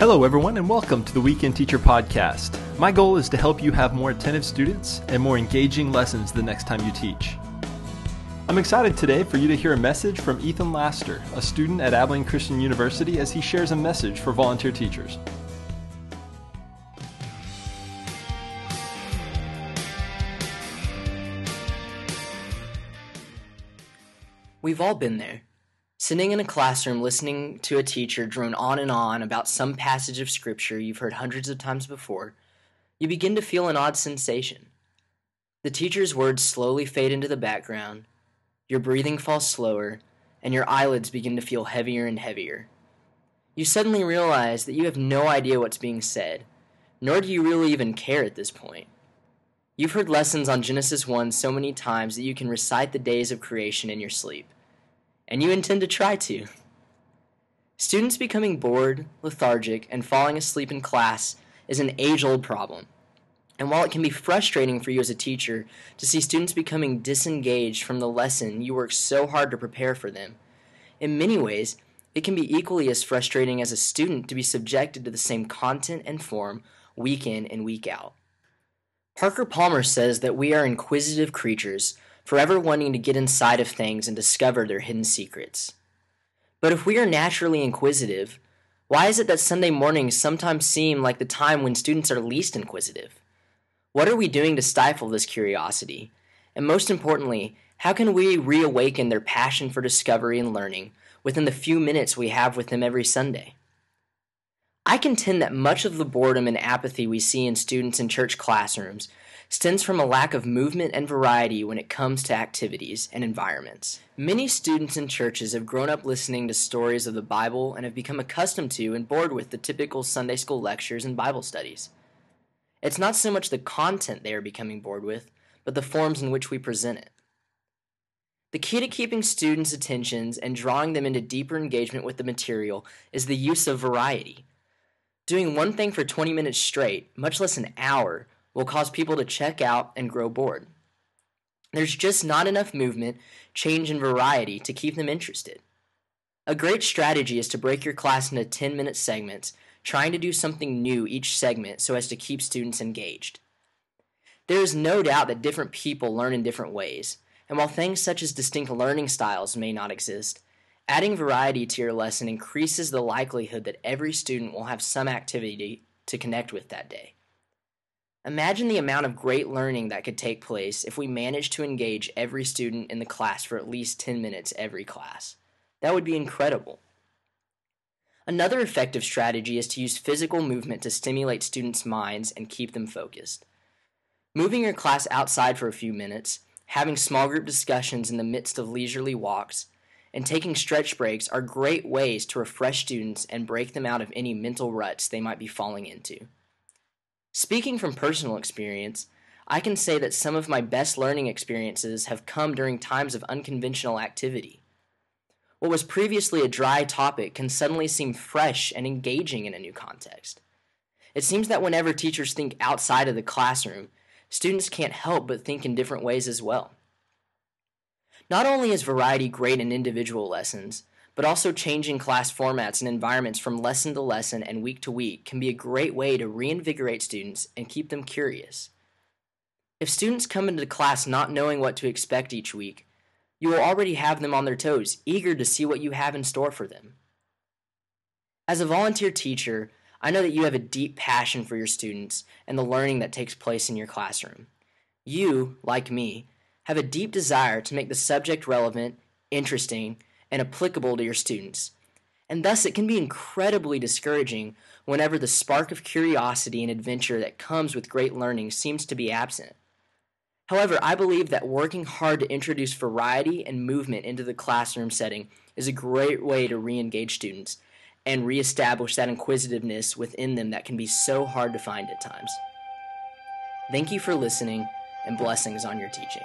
Hello, everyone, and welcome to the Weekend Teacher Podcast. My goal is to help you have more attentive students and more engaging lessons the next time you teach. I'm excited today for you to hear a message from Ethan Laster, a student at Abilene Christian University, as he shares a message for volunteer teachers. We've all been there. Sitting in a classroom listening to a teacher drone on and on about some passage of scripture you've heard hundreds of times before, you begin to feel an odd sensation. The teacher's words slowly fade into the background, your breathing falls slower, and your eyelids begin to feel heavier and heavier. You suddenly realize that you have no idea what's being said, nor do you really even care at this point. You've heard lessons on Genesis 1 so many times that you can recite the days of creation in your sleep and you intend to try to. Students becoming bored, lethargic, and falling asleep in class is an age old problem. And while it can be frustrating for you as a teacher to see students becoming disengaged from the lesson you worked so hard to prepare for them, in many ways, it can be equally as frustrating as a student to be subjected to the same content and form week in and week out. Parker Palmer says that we are inquisitive creatures forever wanting to get inside of things and discover their hidden secrets. But if we are naturally inquisitive, why is it that Sunday mornings sometimes seem like the time when students are least inquisitive? What are we doing to stifle this curiosity? And most importantly, how can we reawaken their passion for discovery and learning within the few minutes we have with them every Sunday? I contend that much of the boredom and apathy we see in students in church classrooms stems from a lack of movement and variety when it comes to activities and environments. Many students in churches have grown up listening to stories of the Bible and have become accustomed to and bored with the typical Sunday school lectures and Bible studies. It's not so much the content they are becoming bored with, but the forms in which we present it. The key to keeping students' attentions and drawing them into deeper engagement with the material is the use of variety. Doing one thing for 20 minutes straight, much less an hour, will cause people to check out and grow bored. There's just not enough movement, change, and variety to keep them interested. A great strategy is to break your class into 10 minute segments, trying to do something new each segment so as to keep students engaged. There is no doubt that different people learn in different ways, and while things such as distinct learning styles may not exist, adding variety to your lesson increases the likelihood that every student will have some activity to connect with that day. Imagine the amount of great learning that could take place if we managed to engage every student in the class for at least 10 minutes every class. That would be incredible. Another effective strategy is to use physical movement to stimulate students' minds and keep them focused. Moving your class outside for a few minutes, having small group discussions in the midst of leisurely walks, and taking stretch breaks are great ways to refresh students and break them out of any mental ruts they might be falling into. Speaking from personal experience, I can say that some of my best learning experiences have come during times of unconventional activity. What was previously a dry topic can suddenly seem fresh and engaging in a new context. It seems that whenever teachers think outside of the classroom, students can't help but think in different ways as well. Not only is variety great in individual lessons, but also changing class formats and environments from lesson to lesson and week to week can be a great way to reinvigorate students and keep them curious. If students come into class not knowing what to expect each week, you will already have them on their toes, eager to see what you have in store for them. As a volunteer teacher, I know that you have a deep passion for your students and the learning that takes place in your classroom. You, like me, have a deep desire to make the subject relevant, interesting, and applicable to your students. And thus, it can be incredibly discouraging whenever the spark of curiosity and adventure that comes with great learning seems to be absent. However, I believe that working hard to introduce variety and movement into the classroom setting is a great way to re engage students and reestablish that inquisitiveness within them that can be so hard to find at times. Thank you for listening, and blessings on your teaching.